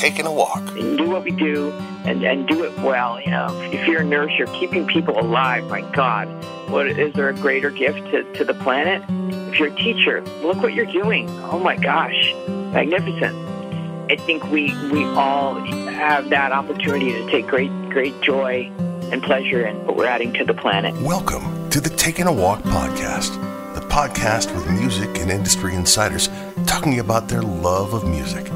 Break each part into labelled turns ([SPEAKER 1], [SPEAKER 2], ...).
[SPEAKER 1] taking a walk.
[SPEAKER 2] And do what we do and, and do it well. You know, if you're a nurse, you're keeping people alive. My God, what is there a greater gift to, to the planet? If you're a teacher, look what you're doing. Oh my gosh, magnificent. I think we we all have that opportunity to take great great joy and pleasure in what we're adding to the planet.
[SPEAKER 1] Welcome to the Taking a Walk podcast, the podcast with music and industry insiders talking about their love of music.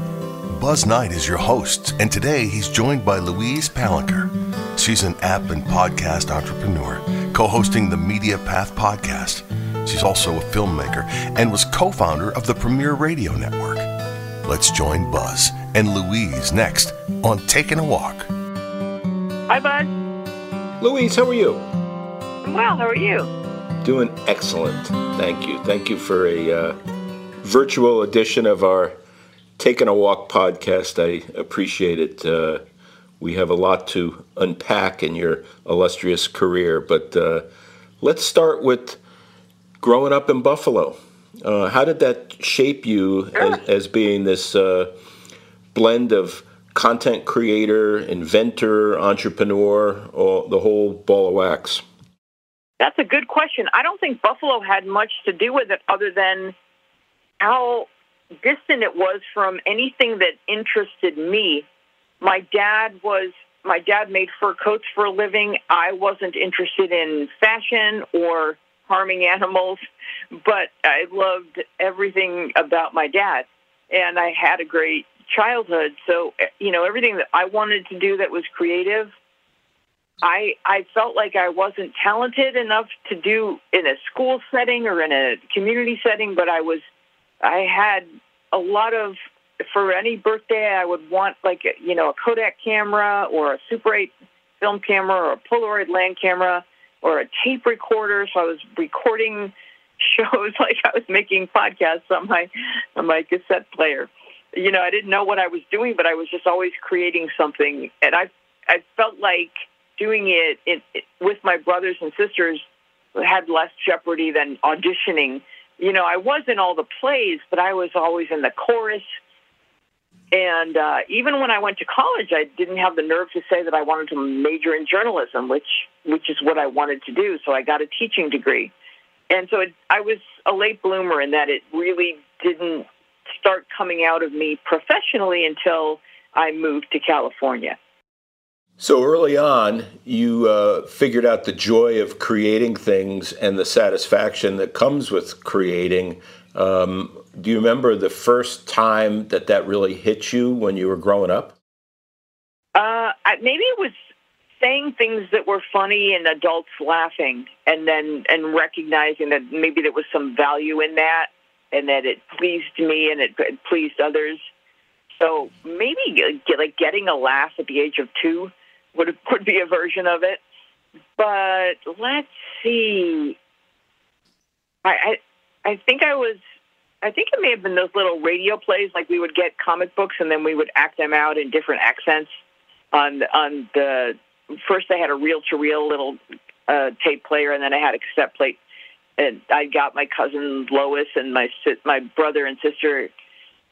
[SPEAKER 1] Buzz Knight is your host, and today he's joined by Louise Palanker. She's an app and podcast entrepreneur, co hosting the Media Path podcast. She's also a filmmaker and was co founder of the Premiere Radio Network. Let's join Buzz and Louise next on Taking a Walk.
[SPEAKER 2] Hi, Buzz.
[SPEAKER 3] Louise, how are you?
[SPEAKER 2] I'm well. How are you?
[SPEAKER 3] Doing excellent. Thank you. Thank you for a uh, virtual edition of our Taking a Walk podcast. I appreciate it. Uh, we have a lot to unpack in your illustrious career, but uh, let's start with growing up in Buffalo. Uh, how did that shape you as, as being this uh, blend of content creator, inventor, entrepreneur, or the whole ball of wax?
[SPEAKER 2] That's a good question. I don't think Buffalo had much to do with it other than how distant it was from anything that interested me. My dad was my dad made fur coats for a living. I wasn't interested in fashion or harming animals, but I loved everything about my dad and I had a great childhood. So, you know, everything that I wanted to do that was creative, I I felt like I wasn't talented enough to do in a school setting or in a community setting, but I was I had a lot of for any birthday I would want like you know a Kodak camera or a Super 8 film camera or a Polaroid land camera or a tape recorder. So I was recording shows like I was making podcasts on my on my cassette player. You know, I didn't know what I was doing, but I was just always creating something, and I I felt like doing it, it, it with my brothers and sisters had less jeopardy than auditioning you know, I was in all the plays, but I was always in the chorus. And uh, even when I went to college, I didn't have the nerve to say that I wanted to major in journalism, which which is what I wanted to do. So I got a teaching degree, and so it, I was a late bloomer in that it really didn't start coming out of me professionally until I moved to California.
[SPEAKER 3] So early on, you uh, figured out the joy of creating things and the satisfaction that comes with creating. Um, do you remember the first time that that really hit you when you were growing up?
[SPEAKER 2] Uh, maybe it was saying things that were funny and adults laughing, and then and recognizing that maybe there was some value in that, and that it pleased me and it, it pleased others. So maybe like getting a laugh at the age of two would would be a version of it. But let's see. I, I I think I was I think it may have been those little radio plays. Like we would get comic books and then we would act them out in different accents. On on the first, I had a reel to reel little uh, tape player, and then I had a cassette plate. And I got my cousin Lois and my my brother and sister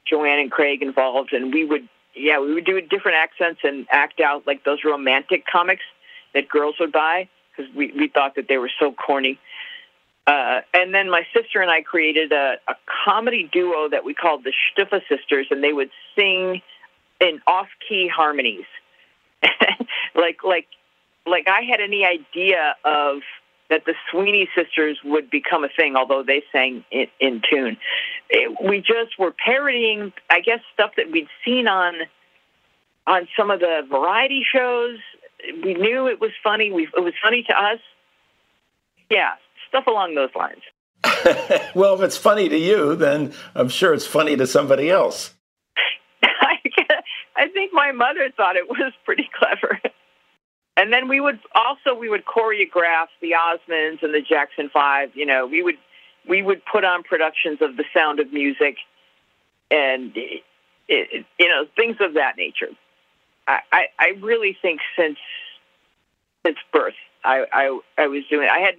[SPEAKER 2] Joanne and Craig involved, and we would yeah we would do different accents and act out like those romantic comics that girls would buy because we we thought that they were so corny. Uh, and then my sister and I created a, a comedy duo that we called the Stuffa Sisters, and they would sing in off-key harmonies, like like like I had any idea of that the Sweeney sisters would become a thing, although they sang in, in tune. It, we just were parodying, I guess, stuff that we'd seen on on some of the variety shows. We knew it was funny. We, it was funny to us. Yeah, stuff along those lines.
[SPEAKER 3] well, if it's funny to you, then I'm sure it's funny to somebody else.
[SPEAKER 2] I think my mother thought it was pretty clever. And then we would also we would choreograph the Osmonds and the Jackson Five. You know, we would we would put on productions of The Sound of Music, and it, it, you know things of that nature. I, I, I really think since since birth, I, I I was doing. I had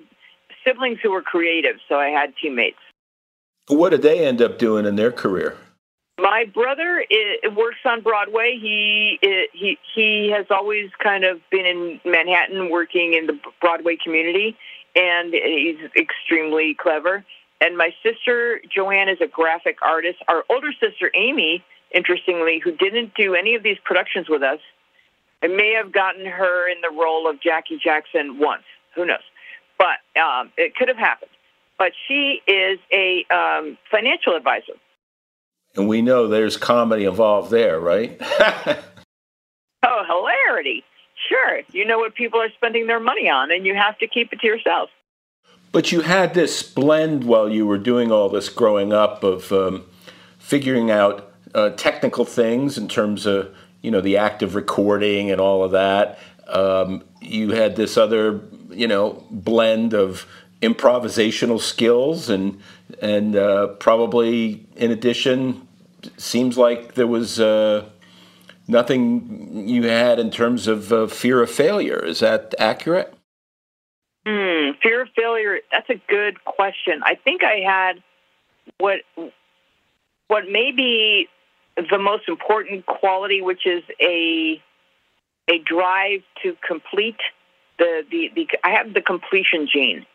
[SPEAKER 2] siblings who were creative, so I had teammates.
[SPEAKER 3] What did they end up doing in their career?
[SPEAKER 2] My brother is, works on Broadway. He he he has always kind of been in Manhattan, working in the Broadway community, and he's extremely clever. And my sister Joanne is a graphic artist. Our older sister Amy, interestingly, who didn't do any of these productions with us, I may have gotten her in the role of Jackie Jackson once. Who knows? But um, it could have happened. But she is a um, financial advisor
[SPEAKER 3] and we know there's comedy involved there, right?
[SPEAKER 2] oh, hilarity. Sure. You know what people are spending their money on, and you have to keep it to yourself.
[SPEAKER 3] But you had this blend while you were doing all this growing up of um, figuring out uh, technical things in terms of you know the act of recording and all of that. Um, you had this other you know blend of improvisational skills and and uh, probably in addition seems like there was uh, nothing you had in terms of uh, fear of failure is that accurate
[SPEAKER 2] mm, fear of failure that's a good question i think i had what what may be the most important quality which is a a drive to complete the, the, the I have the completion gene.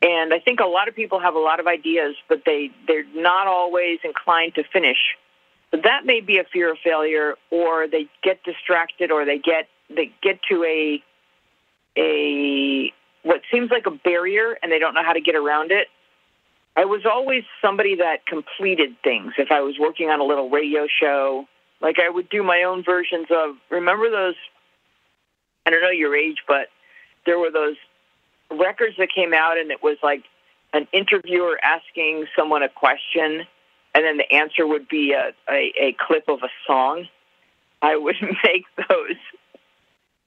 [SPEAKER 2] And I think a lot of people have a lot of ideas, but they, they're not always inclined to finish. But that may be a fear of failure, or they get distracted, or they get they get to a a what seems like a barrier, and they don't know how to get around it. I was always somebody that completed things. If I was working on a little radio show, like I would do my own versions of. Remember those? I don't know your age, but there were those records that came out, and it was like an interviewer asking someone a question, and then the answer would be a, a, a clip of a song. I would make those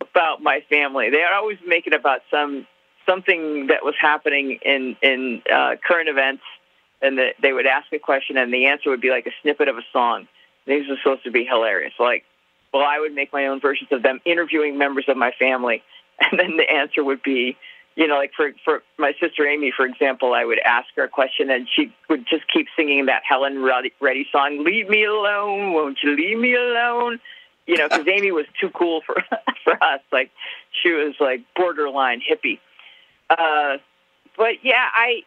[SPEAKER 2] about my family. They would always make it about some something that was happening in in uh, current events, and the, they would ask a question, and the answer would be like a snippet of a song. These were supposed to be hilarious. Like, well, I would make my own versions of them interviewing members of my family, and then the answer would be you know, like for for my sister Amy, for example, I would ask her a question and she would just keep singing that Helen Reddy song, "Leave me alone, won't you leave me alone?" You know, because Amy was too cool for for us. Like she was like borderline hippie. Uh, but yeah, I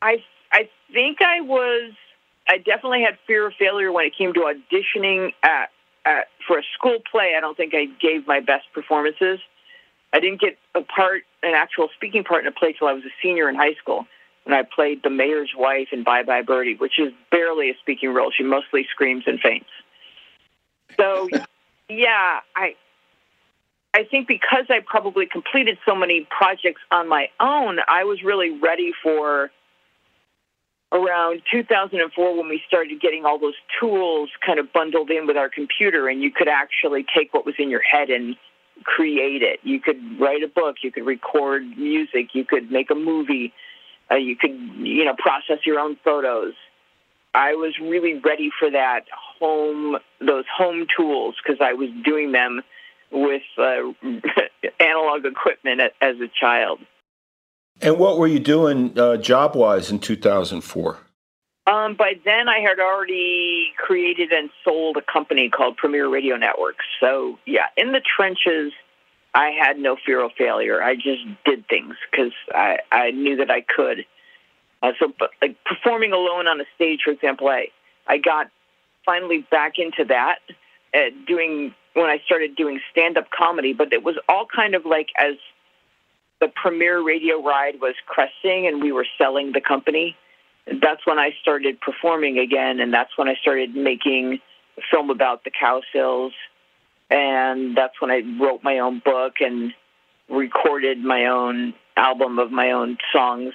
[SPEAKER 2] I I think I was I definitely had fear of failure when it came to auditioning at, at for a school play. I don't think I gave my best performances. I didn't get a part, an actual speaking part in a play till I was a senior in high school. when I played the mayor's wife in Bye Bye Birdie, which is barely a speaking role. She mostly screams and faints. So, yeah, I I think because I probably completed so many projects on my own, I was really ready for around 2004 when we started getting all those tools kind of bundled in with our computer and you could actually take what was in your head and create it. You could write a book, you could record music, you could make a movie, uh, you could, you know, process your own photos. I was really ready for that home, those home tools because I was doing them with uh, analog equipment as a child.
[SPEAKER 3] And what were you doing uh, job wise in 2004?
[SPEAKER 2] Um, by then, I had already created and sold a company called Premiere Radio Networks. So, yeah, in the trenches, I had no fear of failure. I just did things because I, I knew that I could. Uh, so, but, like performing alone on a stage, for example, I I got finally back into that, uh, doing when I started doing stand up comedy. But it was all kind of like as the Premiere Radio ride was cresting and we were selling the company. That's when I started performing again, and that's when I started making a film about the Cowsills, and that's when I wrote my own book and recorded my own album of my own songs.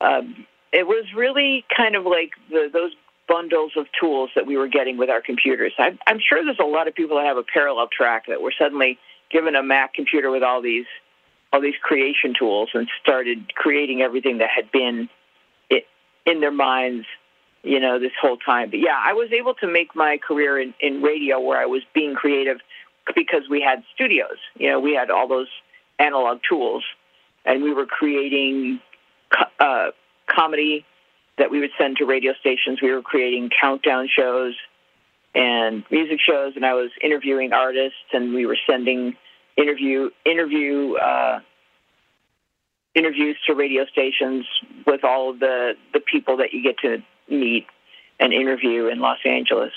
[SPEAKER 2] Um, it was really kind of like the, those bundles of tools that we were getting with our computers. I, I'm sure there's a lot of people that have a parallel track that were suddenly given a Mac computer with all these all these creation tools and started creating everything that had been in their minds, you know, this whole time. But yeah, I was able to make my career in, in radio where I was being creative because we had studios. You know, we had all those analog tools, and we were creating uh, comedy that we would send to radio stations. We were creating countdown shows and music shows, and I was interviewing artists, and we were sending interview interview uh, interviews to radio stations with all of the the people that you get to meet and interview in Los Angeles.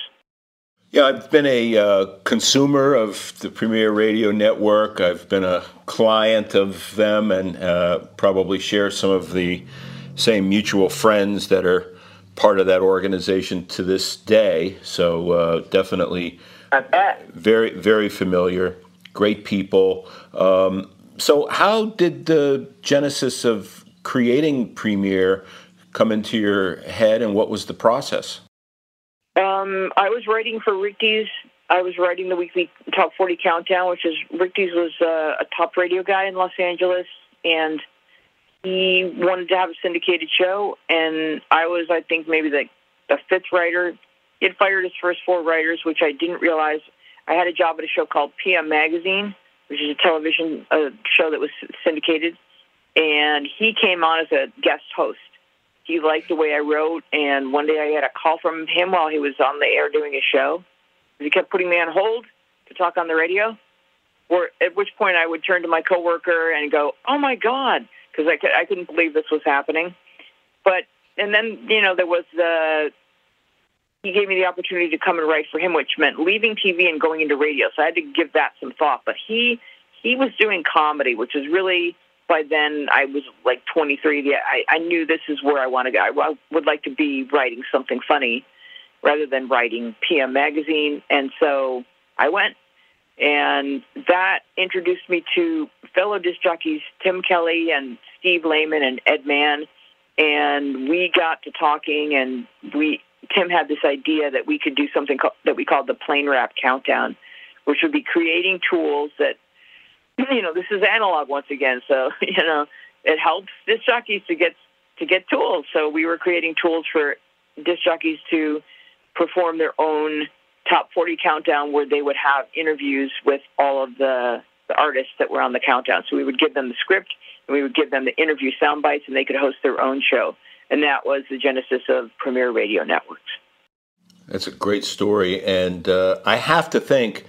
[SPEAKER 3] Yeah, I've been a uh, consumer of the Premiere Radio Network. I've been a client of them and uh, probably share some of the same mutual friends that are part of that organization to this day. So uh, definitely very, very familiar great people. Um, so, how did the genesis of creating Premiere come into your head, and what was the process?
[SPEAKER 2] Um, I was writing for Rick Dees. I was writing the weekly Top 40 Countdown, which is Rick Dees was uh, a top radio guy in Los Angeles, and he wanted to have a syndicated show. And I was, I think, maybe the, the fifth writer. He had fired his first four writers, which I didn't realize I had a job at a show called PM Magazine, which is a television uh, show that was syndicated, and he came on as a guest host. He liked the way I wrote, and one day I had a call from him while he was on the air doing his show. He kept putting me on hold to talk on the radio, or at which point I would turn to my coworker and go, "Oh my God," because I, I couldn't believe this was happening. But and then you know there was the he gave me the opportunity to come and write for him, which meant leaving TV and going into radio. So I had to give that some thought. But he he was doing comedy, which is really by then I was like 23. I, I knew this is where I want to go. I would like to be writing something funny rather than writing PM magazine. And so I went, and that introduced me to fellow disc jockeys Tim Kelly and Steve Lehman and Ed Mann. And we got to talking, and we Tim had this idea that we could do something co- that we called the plain wrap countdown, which would be creating tools that, you know, this is analog once again. So, you know, it helps disc jockeys to get to get tools. So we were creating tools for disc jockeys to perform their own top 40 countdown where they would have interviews with all of the, the artists that were on the countdown. So we would give them the script and we would give them the interview sound bites and they could host their own show and that was the genesis of Premiere Radio Networks.
[SPEAKER 3] That's a great story, and uh, I have to think,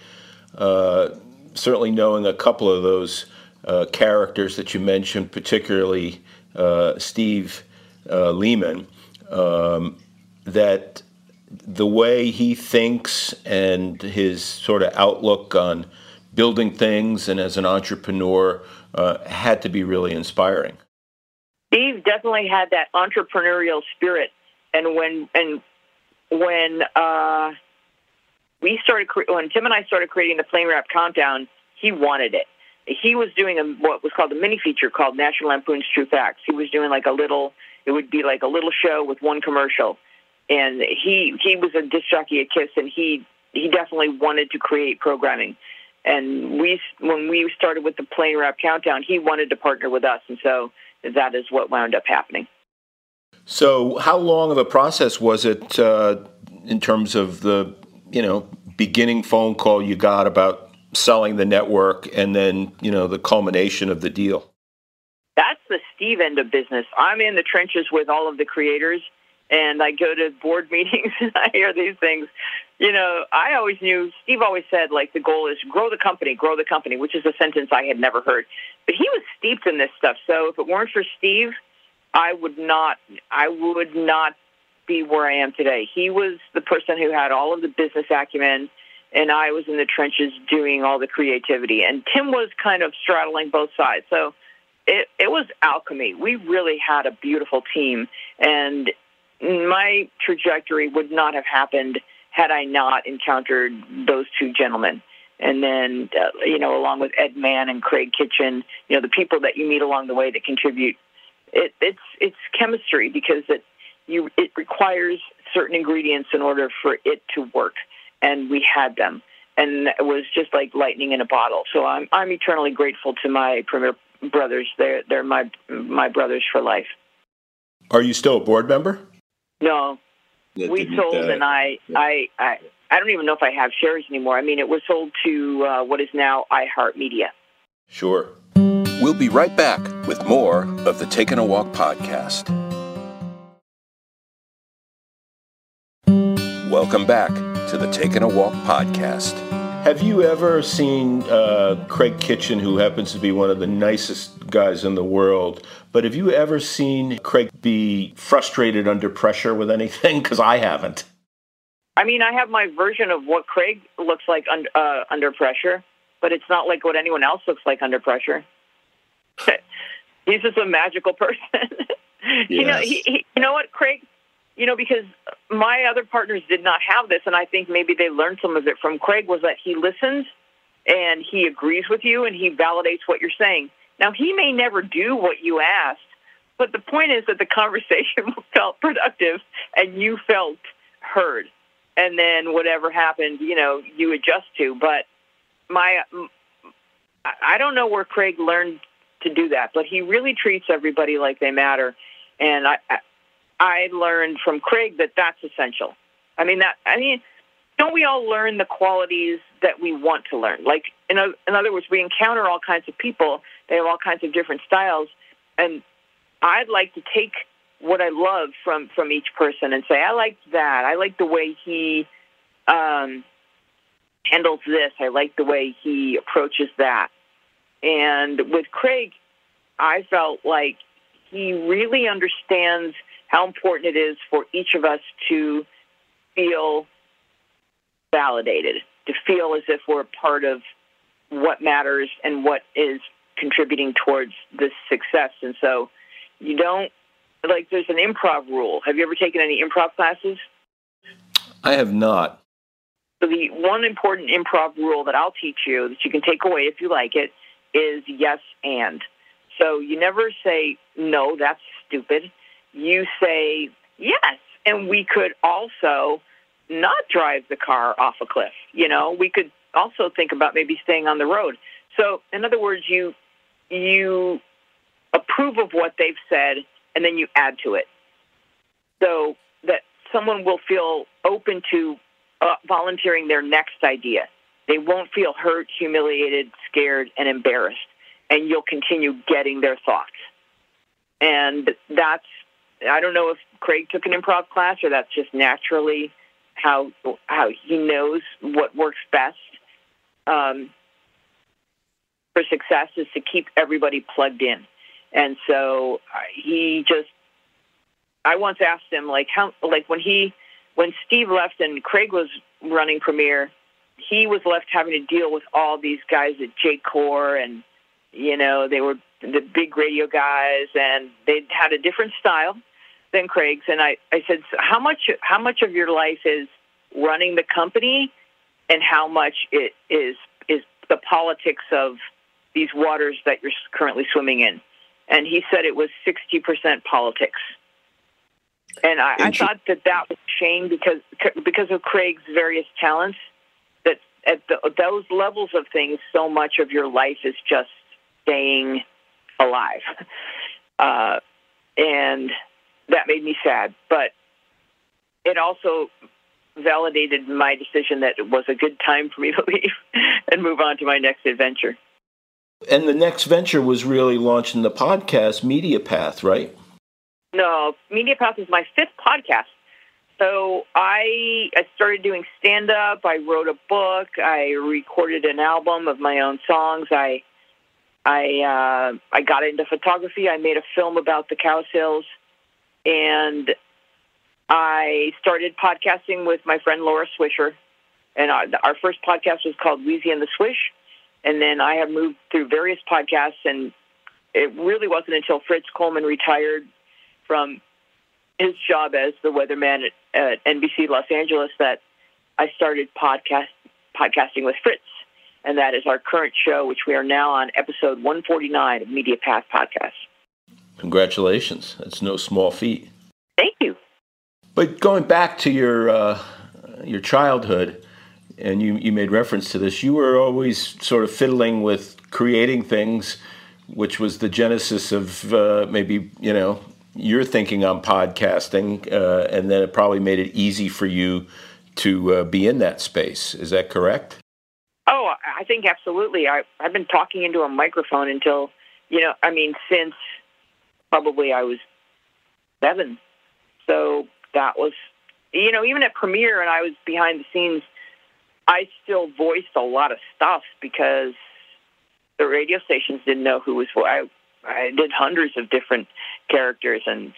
[SPEAKER 3] uh, certainly knowing a couple of those uh, characters that you mentioned, particularly uh, Steve uh, Lehman, um, that the way he thinks and his sort of outlook on building things and as an entrepreneur uh, had to be really inspiring.
[SPEAKER 2] Steve definitely had that entrepreneurial spirit. And when and when uh, we started when Tim and I started creating the Plain Wrap Countdown, he wanted it. He was doing a, what was called a mini feature called National Lampoon's True Facts. He was doing like a little. It would be like a little show with one commercial, and he he was a disc jockey at KIIS, and he he definitely wanted to create programming. And we when we started with the Plain Wrap Countdown, he wanted to partner with us, and so that is what wound up happening.
[SPEAKER 3] So, how long of a process was it uh, in terms of the you know beginning phone call you got about selling the network, and then you know the culmination of the deal?
[SPEAKER 2] That's the Steve end of business. I'm in the trenches with all of the creators, and I go to board meetings and I hear these things. You know, I always knew Steve always said like the goal is grow the company, grow the company, which is a sentence I had never heard. But he was steeped in this stuff. So if it weren't for Steve, I would not I would not be where I am today. He was the person who had all of the business acumen and I was in the trenches doing all the creativity. And Tim was kind of straddling both sides. So it, it was alchemy. We really had a beautiful team. And my trajectory would not have happened had I not encountered those two gentlemen. And then, uh, you know, along with Ed Mann and Craig Kitchen, you know, the people that you meet along the way that contribute. It, it's it's chemistry because it you it requires certain ingredients in order for it to work, and we had them, and it was just like lightning in a bottle. So I'm I'm eternally grateful to my premiere brothers. They're they're my my brothers for life.
[SPEAKER 3] Are you still a board member?
[SPEAKER 2] No, we sold, uh, and I, yeah. I, I, I don't even know if I have shares anymore. I mean, it was sold to uh, what is now iHeartMedia.
[SPEAKER 3] Sure. We'll be right back with more of the Taking a Walk podcast. Welcome back to the Taking a Walk podcast. Have you ever seen uh, Craig Kitchen, who happens to be one of the nicest guys in the world? But have you ever seen Craig be frustrated under pressure with anything? Because I haven't.
[SPEAKER 2] I mean, I have my version of what Craig looks like un- uh, under pressure, but it's not like what anyone else looks like under pressure. He's just a magical person. yes. You know, he, he, you know what, Craig? You know, because my other partners did not have this, and I think maybe they learned some of it from Craig, was that he listens and he agrees with you and he validates what you're saying. Now, he may never do what you asked, but the point is that the conversation felt productive and you felt heard. And then whatever happened, you know, you adjust to. But my, I don't know where Craig learned to do that, but he really treats everybody like they matter. And I, I learned from Craig that that's essential. I mean that I mean don't we all learn the qualities that we want to learn? Like in, a, in other words, we encounter all kinds of people. They have all kinds of different styles, and I'd like to take what I love from from each person and say I like that. I like the way he um, handles this. I like the way he approaches that. And with Craig, I felt like he really understands how important it is for each of us to feel validated, to feel as if we're a part of what matters and what is contributing towards this success. And so you don't, like, there's an improv rule. Have you ever taken any improv classes?
[SPEAKER 3] I have not.
[SPEAKER 2] So the one important improv rule that I'll teach you that you can take away if you like it is yes and. So you never say no, that's stupid you say yes, and we could also not drive the car off a cliff. You know, we could also think about maybe staying on the road. So, in other words, you you approve of what they've said, and then you add to it, so that someone will feel open to uh, volunteering their next idea. They won't feel hurt, humiliated, scared, and embarrassed, and you'll continue getting their thoughts. And that's I don't know if Craig took an improv class or that's just naturally how how he knows what works best um, for success is to keep everybody plugged in. And so uh, he just, I once asked him like how like when he when Steve left and Craig was running Premiere, he was left having to deal with all these guys at Jacor and you know, they were the big radio guys, and they had a different style than Craig's. And I, I said, so how much how much of your life is running the company, and how much it is is the politics of these waters that you're currently swimming in? And he said it was sixty percent politics. And I, I thought that that was a shame because because of Craig's various talents. That at the, those levels of things, so much of your life is just staying alive, uh, and that made me sad. But it also validated my decision that it was a good time for me to leave and move on to my next adventure.
[SPEAKER 3] And the next venture was really launching the podcast Media Path, right?
[SPEAKER 2] No, Media Path is my fifth podcast. So I I started doing stand up. I wrote a book. I recorded an album of my own songs. I I uh, I got into photography. I made a film about the Cowsills, and I started podcasting with my friend Laura Swisher. And our, our first podcast was called Weezy and the Swish. And then I have moved through various podcasts, and it really wasn't until Fritz Coleman retired from his job as the weatherman at, at NBC Los Angeles that I started podcast podcasting with Fritz, and that is our current show, which we are now on episode 149 of Media Path Podcast.
[SPEAKER 3] Congratulations! That's no small feat.
[SPEAKER 2] Thank you.
[SPEAKER 3] But going back to your uh, your childhood, and you you made reference to this, you were always sort of fiddling with creating things, which was the genesis of uh, maybe you know your thinking on podcasting, uh, and then it probably made it easy for you to uh, be in that space. Is that correct?
[SPEAKER 2] Oh, I think absolutely. I, I've been talking into a microphone until, you know, I mean, since probably I was seven. So that was, you know, even at Premiere and I was behind the scenes, I still voiced a lot of stuff because the radio stations didn't know who was. I I did hundreds of different characters, and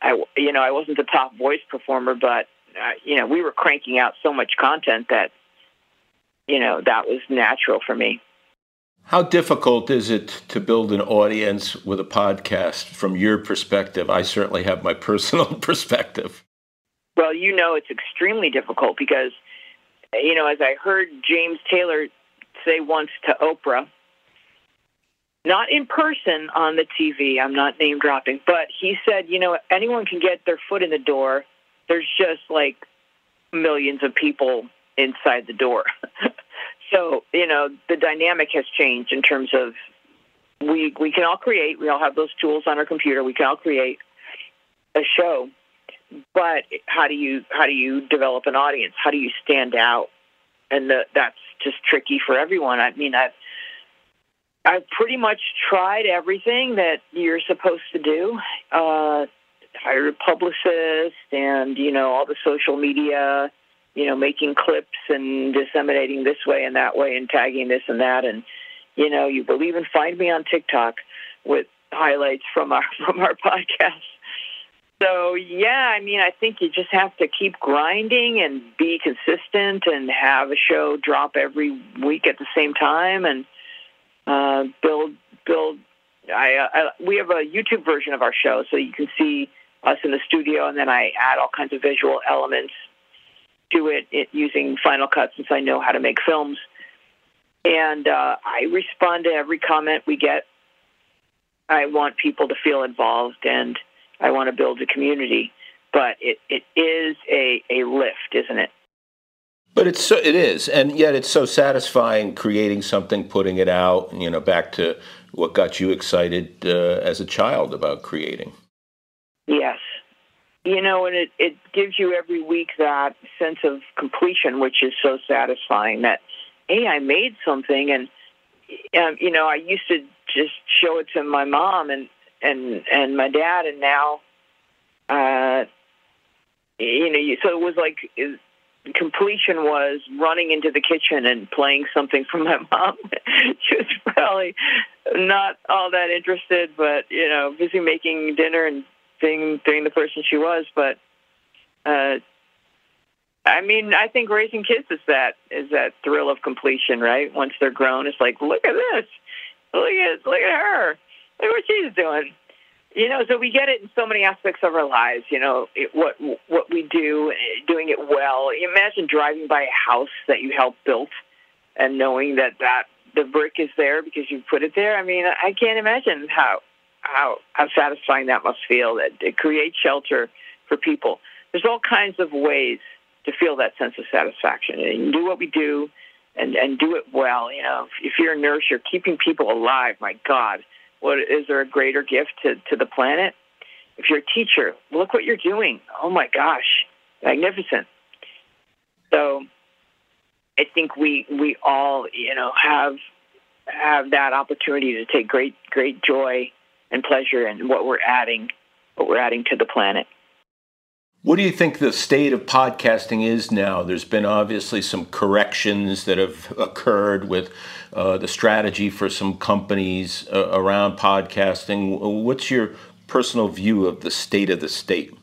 [SPEAKER 2] I, you know, I wasn't the top voice performer, but uh, you know, we were cranking out so much content that, you know, that was natural for me.
[SPEAKER 3] How difficult is it to build an audience with a podcast from your perspective? I certainly have my personal perspective.
[SPEAKER 2] Well, you know, it's extremely difficult because, you know, as I heard James Taylor say once to Oprah, not in person on the TV. I'm not name dropping, but he said, you know, anyone can get their foot in the door. There's just like millions of people inside the door. so, you know, the dynamic has changed in terms of we we can all create. We all have those tools on our computer. We can all create a show. But how do you how do you develop an audience? How do you stand out? And the, that's just tricky for everyone. I mean, I've I've pretty much tried everything that you're supposed to do. Uh, hired a publicist and, you know, all the social media, you know, making clips and disseminating this way and that way and tagging this and that. And, you know, you believe in find me on TikTok with highlights from our, from our podcast. So, yeah, I mean, I think you just have to keep grinding and be consistent and have a show drop every week at the same time and, uh, build build. I, uh, I we have a YouTube version of our show, so you can see us in the studio, and then I add all kinds of visual elements to it, it using Final Cut since I know how to make films. And uh, I respond to every comment we get. I want people to feel involved, and I want to build a community. But it, it is a, a lift, isn't it?
[SPEAKER 3] But it's so it is, and yet it's so satisfying creating something, putting it out. You know, back to what got you excited uh, as a child about creating.
[SPEAKER 2] Yes, you know, and it it gives you every week that sense of completion, which is so satisfying. That hey, I made something, and um, you know, I used to just show it to my mom and and and my dad, and now, uh, you know, so it was like completion was running into the kitchen and playing something for my mom. she was probably not all that interested, but you know, busy making dinner and being being the person she was. But uh, I mean, I think raising kids is that is that thrill of completion, right? Once they're grown, it's like, look at this. look at look at her. Look what she's doing. You know, so we get it in so many aspects of our lives. You know, it, what what we do, doing it well. Imagine driving by a house that you helped build, and knowing that that the brick is there because you put it there. I mean, I can't imagine how how how satisfying that must feel. That it creates shelter for people. There's all kinds of ways to feel that sense of satisfaction, and do what we do, and and do it well. You know, if you're a nurse, you're keeping people alive. My God what is there a greater gift to, to the planet? If you're a teacher, look what you're doing. Oh my gosh, magnificent. So I think we we all, you know, have have that opportunity to take great great joy and pleasure and what we're adding what we're adding to the planet.
[SPEAKER 3] What do you think the state of podcasting is now? There's been obviously some corrections that have occurred with uh, the strategy for some companies uh, around podcasting. What's your personal view of the state of the state?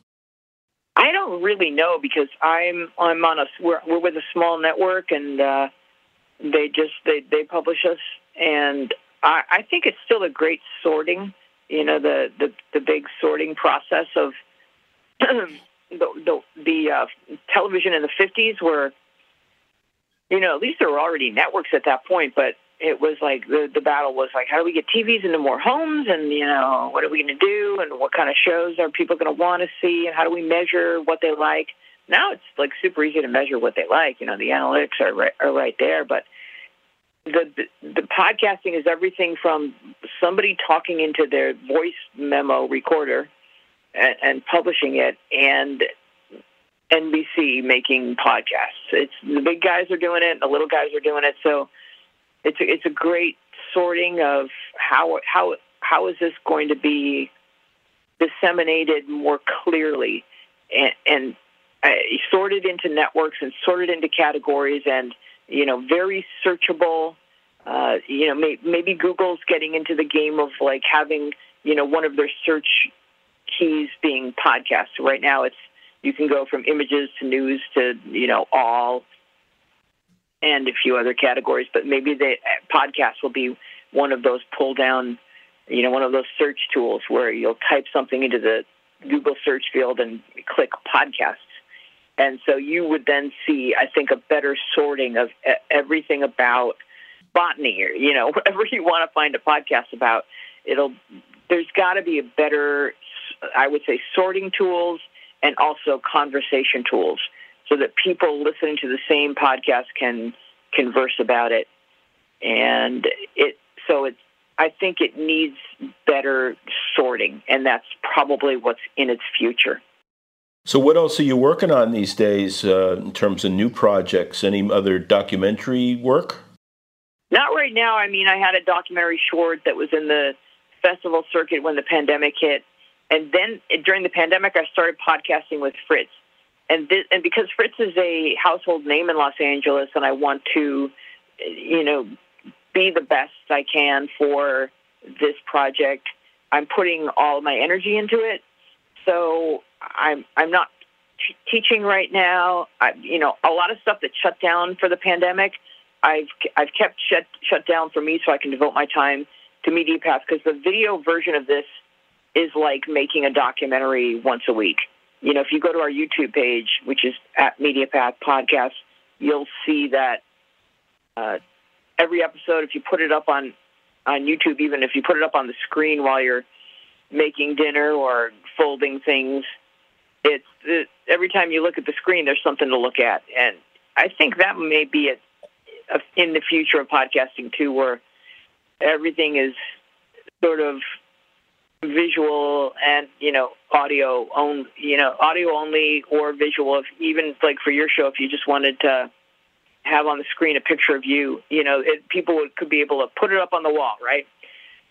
[SPEAKER 2] I don't really know because I'm I'm on a we're, we're with a small network and uh, they just they they publish us and I, I think it's still a great sorting. You know the the the big sorting process of the the, the uh, television in the fifties were, you know, at least there were already networks at that point, but it was like the the battle was like, how do we get TVs into more homes, and you know, what are we going to do, and what kind of shows are people going to want to see, and how do we measure what they like? Now it's like super easy to measure what they like. You know, the analytics are right, are right there, but the, the podcasting is everything from somebody talking into their voice memo recorder and, and publishing it, and NBC making podcasts. It's the big guys are doing it, the little guys are doing it. So it's a, it's a great sorting of how how how is this going to be disseminated more clearly and, and uh, sorted into networks and sorted into categories and you know very searchable. Uh, you know, may, maybe Google's getting into the game of like having you know one of their search keys being podcasts. Right now, it's you can go from images to news to you know all and a few other categories. But maybe the podcast will be one of those pull down, you know, one of those search tools where you'll type something into the Google search field and click podcasts. And so you would then see, I think, a better sorting of everything about botany or, you know, whatever you want to find a podcast about. It'll, there's got to be a better I would say, sorting tools and also conversation tools so that people listening to the same podcast can converse about it. And it, so it's, I think it needs better sorting, and that's probably what's in its future.
[SPEAKER 3] So, what else are you working on these days uh, in terms of new projects? Any other documentary work?
[SPEAKER 2] Not right now. I mean, I had a documentary short that was in the festival circuit when the pandemic hit, and then during the pandemic, I started podcasting with Fritz. And this, and because Fritz is a household name in Los Angeles, and I want to, you know, be the best I can for this project, I'm putting all my energy into it. So I'm I'm not t- teaching right now. I, you know, a lot of stuff that shut down for the pandemic, I've I've kept shut shut down for me so I can devote my time to MediaPath because the video version of this is like making a documentary once a week. You know, if you go to our YouTube page, which is at MediaPath Podcast, you'll see that uh, every episode, if you put it up on on YouTube, even if you put it up on the screen while you're making dinner or folding things, it's it, every time you look at the screen, there's something to look at, and I think that may be it in the future of podcasting too, where everything is sort of visual and you know audio only you know audio only or visual. If even like for your show if you just wanted to have on the screen a picture of you you know it, people would, could be able to put it up on the wall right?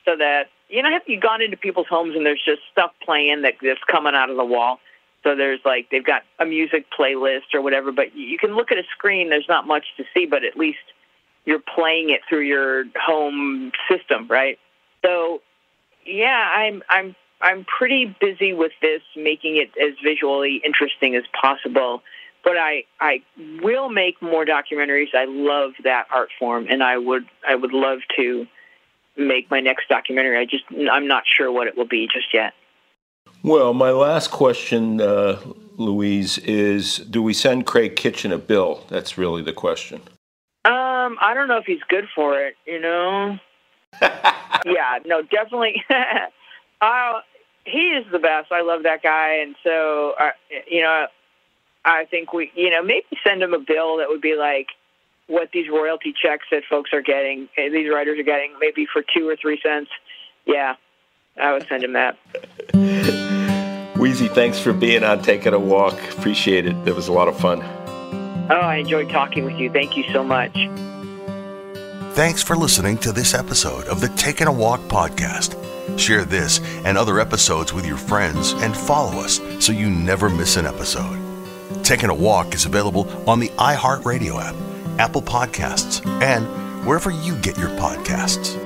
[SPEAKER 2] So that you know have you gone into people's homes and there's just stuff playing that that's coming out of the wall so there's like they've got a music playlist or whatever but you can look at a screen there's not much to see but at least you're playing it through your home system right so yeah, I'm I'm I'm pretty busy with this, making it as visually interesting as possible. But I I will make more documentaries. I love that art form, and I would I would love to make my next documentary. I just I'm not sure what it will be just yet.
[SPEAKER 3] Well, my last question, uh, Louise, is: Do we send Craig Kitchen a bill? That's really the question.
[SPEAKER 2] Um, I don't know if he's good for it. You know. yeah, no, definitely. uh, he is the best. I love that guy, and so uh, you know, I think we, you know, maybe send him a bill that would be like what these royalty checks that folks are getting, eh, these writers are getting, maybe for two or three cents. Yeah, I would send him that.
[SPEAKER 3] Weezy, thanks for being on Taking a Walk. Appreciate it. It was a lot of fun.
[SPEAKER 2] Oh, I enjoyed talking with you. Thank you so much.
[SPEAKER 1] Thanks for listening to this episode of the Taking a Walk podcast. Share this and other episodes with your friends and follow us so you never miss an episode. Taking a Walk is available on the iHeartRadio app, Apple Podcasts, and wherever you get your podcasts.